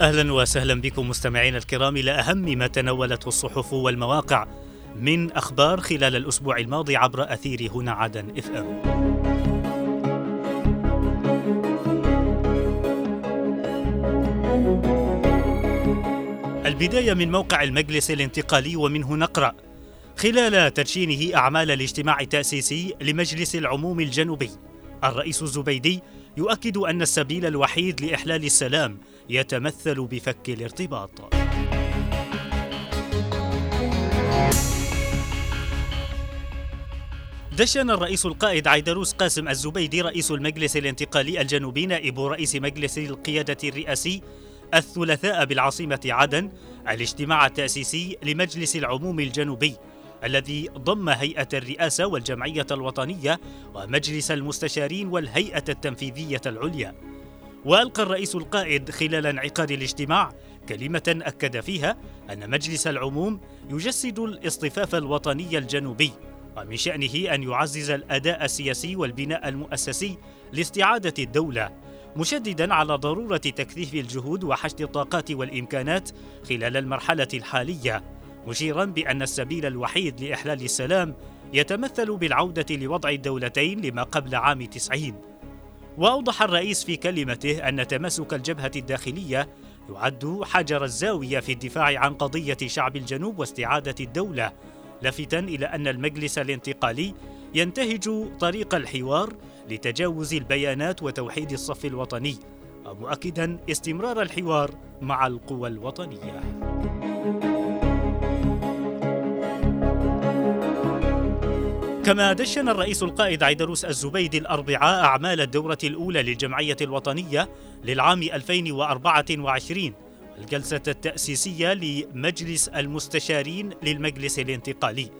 أهلا وسهلا بكم مستمعينا الكرام إلى أهم ما تناولته الصحف والمواقع من أخبار خلال الأسبوع الماضي عبر أثير هنا عدن إف إم. البداية من موقع المجلس الانتقالي ومنه نقرأ خلال تدشينه أعمال الاجتماع التأسيسي لمجلس العموم الجنوبي الرئيس الزبيدي يؤكد أن السبيل الوحيد لإحلال السلام يتمثل بفك الارتباط دشن الرئيس القائد عيدروس قاسم الزبيدي رئيس المجلس الانتقالي الجنوبي نائب رئيس مجلس القيادة الرئاسي الثلاثاء بالعاصمة عدن الاجتماع التأسيسي لمجلس العموم الجنوبي الذي ضم هيئة الرئاسة والجمعية الوطنية ومجلس المستشارين والهيئة التنفيذية العليا. وألقى الرئيس القائد خلال انعقاد الاجتماع كلمة أكد فيها أن مجلس العموم يجسد الاصطفاف الوطني الجنوبي ومن شأنه أن يعزز الأداء السياسي والبناء المؤسسي لاستعادة الدولة مشددا على ضرورة تكثيف الجهود وحشد الطاقات والإمكانات خلال المرحلة الحالية مشيرا بأن السبيل الوحيد لإحلال السلام يتمثل بالعودة لوضع الدولتين لما قبل عام تسعين. وأوضح الرئيس في كلمته أن تماسك الجبهة الداخلية يعد حجر الزاوية في الدفاع عن قضية شعب الجنوب واستعادة الدولة لافتا إلى أن المجلس الانتقالي ينتهج طريق الحوار لتجاوز البيانات وتوحيد الصف الوطني ومؤكدا استمرار الحوار مع القوى الوطنية. كما دشن الرئيس القائد عيدروس الزبيدي الأربعاء أعمال الدورة الأولى للجمعية الوطنية للعام 2024 الجلسة التأسيسية لمجلس المستشارين للمجلس الانتقالي.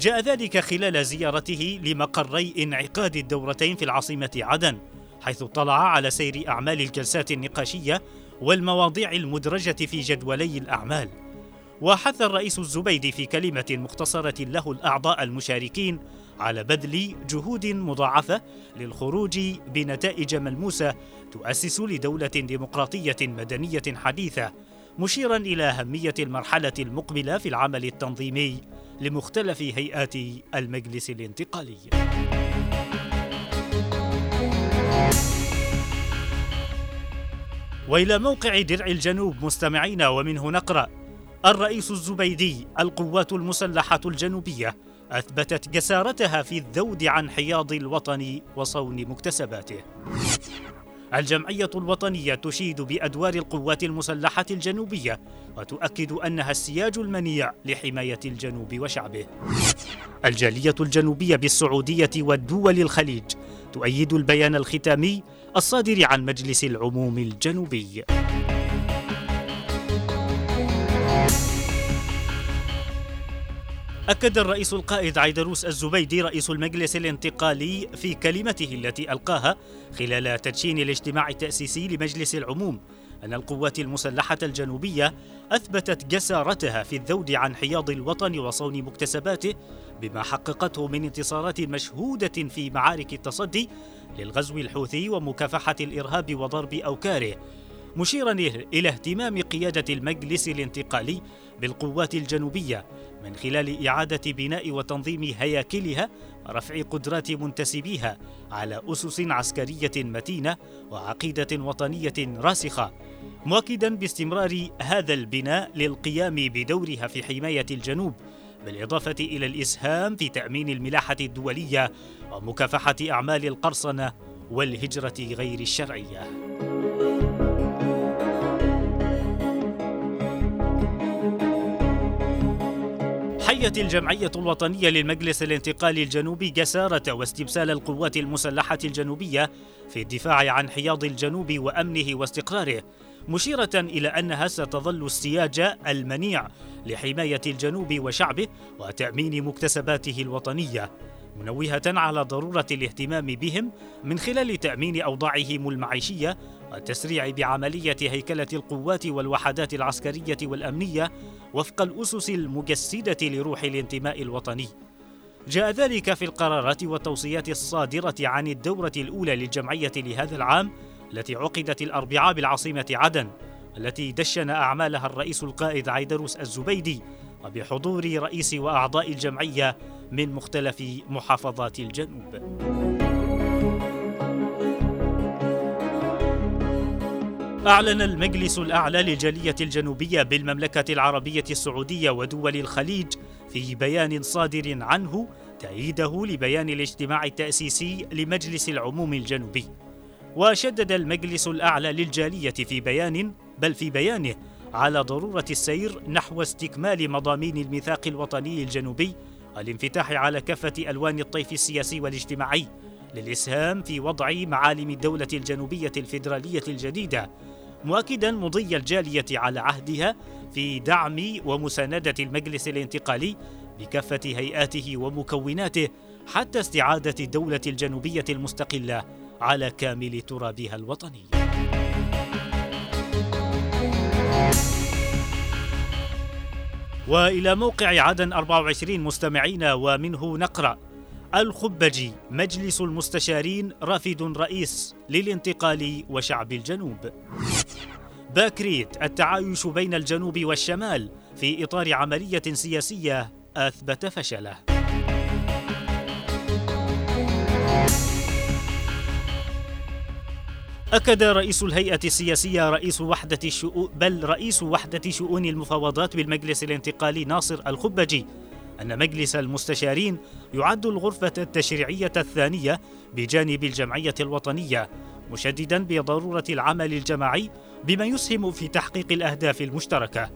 جاء ذلك خلال زيارته لمقري انعقاد الدورتين في العاصمة عدن حيث اطلع على سير أعمال الجلسات النقاشية والمواضيع المدرجة في جدولي الأعمال. وحث الرئيس الزبيدي في كلمة مختصرة له الأعضاء المشاركين على بذل جهود مضاعفة للخروج بنتائج ملموسة تؤسس لدولة ديمقراطية مدنية حديثة مشيرا إلى أهمية المرحلة المقبلة في العمل التنظيمي لمختلف هيئات المجلس الانتقالي. وإلى موقع درع الجنوب مستمعين ومنه نقرأ الرئيس الزبيدي القوات المسلحة الجنوبية أثبتت جسارتها في الذود عن حياض الوطن وصون مكتسباته. الجمعية الوطنية تشيد بأدوار القوات المسلحة الجنوبية وتؤكد أنها السياج المنيع لحماية الجنوب وشعبه. الجالية الجنوبية بالسعودية والدول الخليج تؤيد البيان الختامي الصادر عن مجلس العموم الجنوبي. أكد الرئيس القائد عيدروس الزبيدي رئيس المجلس الانتقالي في كلمته التي ألقاها خلال تدشين الاجتماع التأسيسي لمجلس العموم أن القوات المسلحة الجنوبية أثبتت جسارتها في الذود عن حياض الوطن وصون مكتسباته بما حققته من انتصارات مشهودة في معارك التصدي للغزو الحوثي ومكافحة الإرهاب وضرب أوكاره مشيرا إلى اهتمام قيادة المجلس الانتقالي بالقوات الجنوبية من خلال إعادة بناء وتنظيم هياكلها ورفع قدرات منتسبيها على أسس عسكرية متينة وعقيدة وطنية راسخة مؤكدا باستمرار هذا البناء للقيام بدورها في حماية الجنوب بالإضافة إلى الإسهام في تأمين الملاحة الدولية ومكافحة أعمال القرصنة والهجرة غير الشرعية. حيت الجمعية الوطنية للمجلس الانتقالي الجنوبي جسارة واستبسال القوات المسلحة الجنوبية في الدفاع عن حياض الجنوب وأمنه واستقراره مشيرة إلى أنها ستظل السياج المنيع لحماية الجنوب وشعبه وتأمين مكتسباته الوطنية منوهة على ضرورة الاهتمام بهم من خلال تأمين أوضاعهم المعيشية والتسريع بعملية هيكلة القوات والوحدات العسكرية والأمنية وفق الأسس المجسدة لروح الانتماء الوطني. جاء ذلك في القرارات والتوصيات الصادرة عن الدورة الأولى للجمعية لهذا العام التي عقدت الأربعاء بالعاصمة عدن التي دشن أعمالها الرئيس القائد عيدروس الزبيدي وبحضور رئيس وأعضاء الجمعية من مختلف محافظات الجنوب. أعلن المجلس الأعلى للجالية الجنوبية بالمملكة العربية السعودية ودول الخليج في بيان صادر عنه تأييده لبيان الاجتماع التأسيسي لمجلس العموم الجنوبي. وشدد المجلس الأعلى للجالية في بيان بل في بيانه على ضرورة السير نحو استكمال مضامين الميثاق الوطني الجنوبي والانفتاح على كافة ألوان الطيف السياسي والاجتماعي للإسهام في وضع معالم الدولة الجنوبية الفيدرالية الجديدة مؤكدا مضي الجالية على عهدها في دعم ومساندة المجلس الانتقالي بكافة هيئاته ومكوناته حتى استعادة الدولة الجنوبية المستقلة على كامل ترابها الوطني. وإلى موقع عدن 24 مستمعين ومنه نقرأ الخبجي مجلس المستشارين رافد رئيس للانتقال وشعب الجنوب. باكريت التعايش بين الجنوب والشمال في إطار عملية سياسية أثبت فشله. أكد رئيس الهيئة السياسية رئيس وحدة الشؤون بل رئيس وحدة شؤون المفاوضات بالمجلس الانتقالي ناصر الخبجي أن مجلس المستشارين يعد الغرفة التشريعية الثانية بجانب الجمعية الوطنية مشددا بضرورة العمل الجماعي بما يسهم في تحقيق الأهداف المشتركة.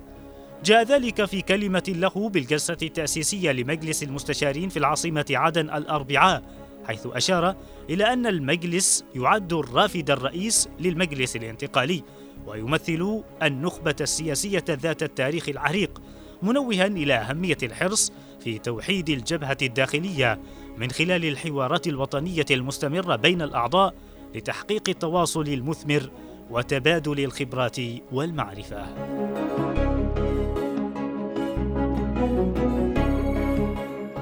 جاء ذلك في كلمة له بالجلسة التأسيسية لمجلس المستشارين في العاصمة عدن الأربعاء حيث أشار إلى أن المجلس يعد الرافد الرئيس للمجلس الانتقالي ويمثل النخبة السياسية ذات التاريخ العريق منوها إلى أهمية الحرص في توحيد الجبهة الداخلية من خلال الحوارات الوطنية المستمرة بين الأعضاء لتحقيق التواصل المثمر وتبادل الخبرات والمعرفة.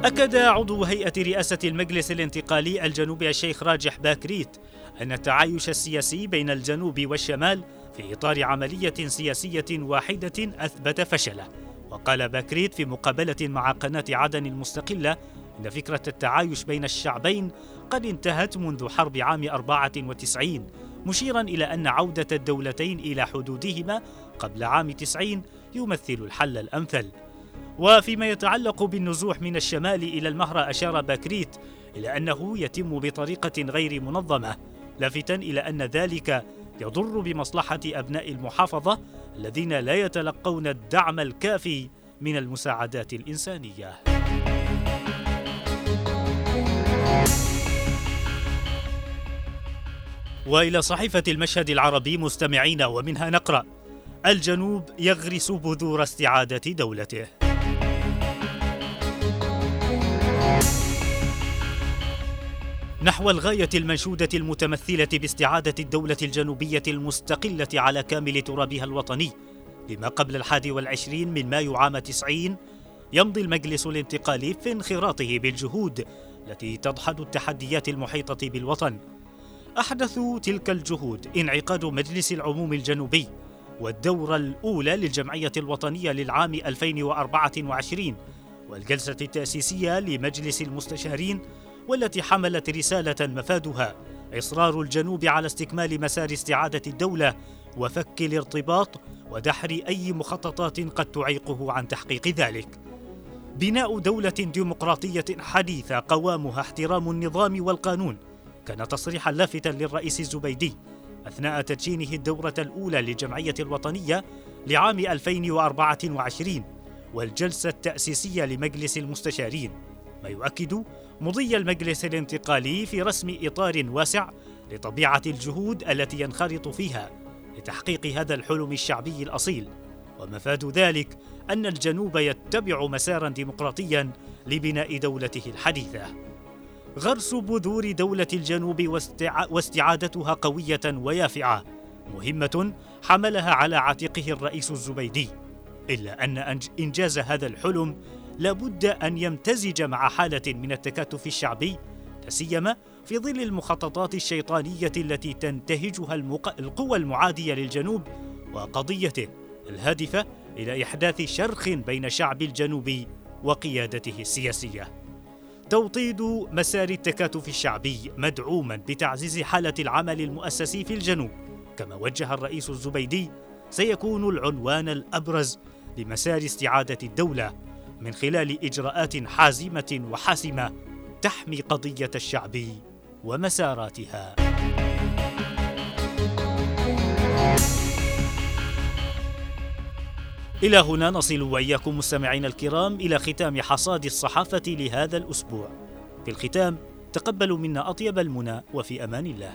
أكد عضو هيئة رئاسة المجلس الانتقالي الجنوبي الشيخ راجح باكريت أن التعايش السياسي بين الجنوب والشمال في إطار عملية سياسية واحدة أثبت فشله وقال باكريت في مقابلة مع قناة عدن المستقلة إن فكرة التعايش بين الشعبين قد انتهت منذ حرب عام 94 مشيرا إلى أن عودة الدولتين إلى حدودهما قبل عام 90 يمثل الحل الأمثل. وفيما يتعلق بالنزوح من الشمال إلى المهرة أشار باكريت إلى أنه يتم بطريقة غير منظمة لافتا إلى أن ذلك يضر بمصلحة أبناء المحافظة الذين لا يتلقون الدعم الكافي من المساعدات الإنسانية. وإلى صحيفة المشهد العربي مستمعين ومنها نقرأ الجنوب يغرس بذور استعادة دولته نحو الغاية المنشودة المتمثلة باستعادة الدولة الجنوبية المستقلة على كامل ترابها الوطني لما قبل الحادي والعشرين من مايو عام تسعين يمضي المجلس الانتقالي في انخراطه بالجهود التي تدحض التحديات المحيطة بالوطن. أحدث تلك الجهود انعقاد مجلس العموم الجنوبي والدورة الأولى للجمعية الوطنية للعام 2024 والجلسة التأسيسية لمجلس المستشارين والتي حملت رسالة مفادها إصرار الجنوب على استكمال مسار استعادة الدولة وفك الارتباط ودحر أي مخططات قد تعيقه عن تحقيق ذلك. بناء دولة ديمقراطية حديثة قوامها احترام النظام والقانون كان تصريحا لافتا للرئيس الزبيدي أثناء تدشينه الدورة الأولى للجمعية الوطنية لعام 2024 والجلسة التأسيسية لمجلس المستشارين ما يؤكد مضي المجلس الانتقالي في رسم إطار واسع لطبيعة الجهود التي ينخرط فيها لتحقيق هذا الحلم الشعبي الأصيل. ومفاد ذلك أن الجنوب يتبع مسارا ديمقراطيا لبناء دولته الحديثة. غرس بذور دولة الجنوب واستع... واستعادتها قوية ويافعة مهمة حملها على عاتقه الرئيس الزبيدي. إلا أن إنجاز هذا الحلم لابد أن يمتزج مع حالة من التكاتف الشعبي لا سيما في ظل المخططات الشيطانية التي تنتهجها المق... القوى المعادية للجنوب وقضيته الهادفة إلى إحداث شرخ بين شعب الجنوب وقيادته السياسية. توطيد مسار التكاتف الشعبي مدعوما بتعزيز حالة العمل المؤسسي في الجنوب، كما وجه الرئيس الزبيدي سيكون العنوان الأبرز لمسار استعادة الدولة من خلال إجراءات حازمة وحاسمة تحمي قضية الشعب ومساراتها. إلى هنا نصل وإياكم مستمعينا الكرام إلى ختام حصاد الصحافة لهذا الأسبوع. في الختام تقبلوا منا أطيب المنى وفي أمان الله.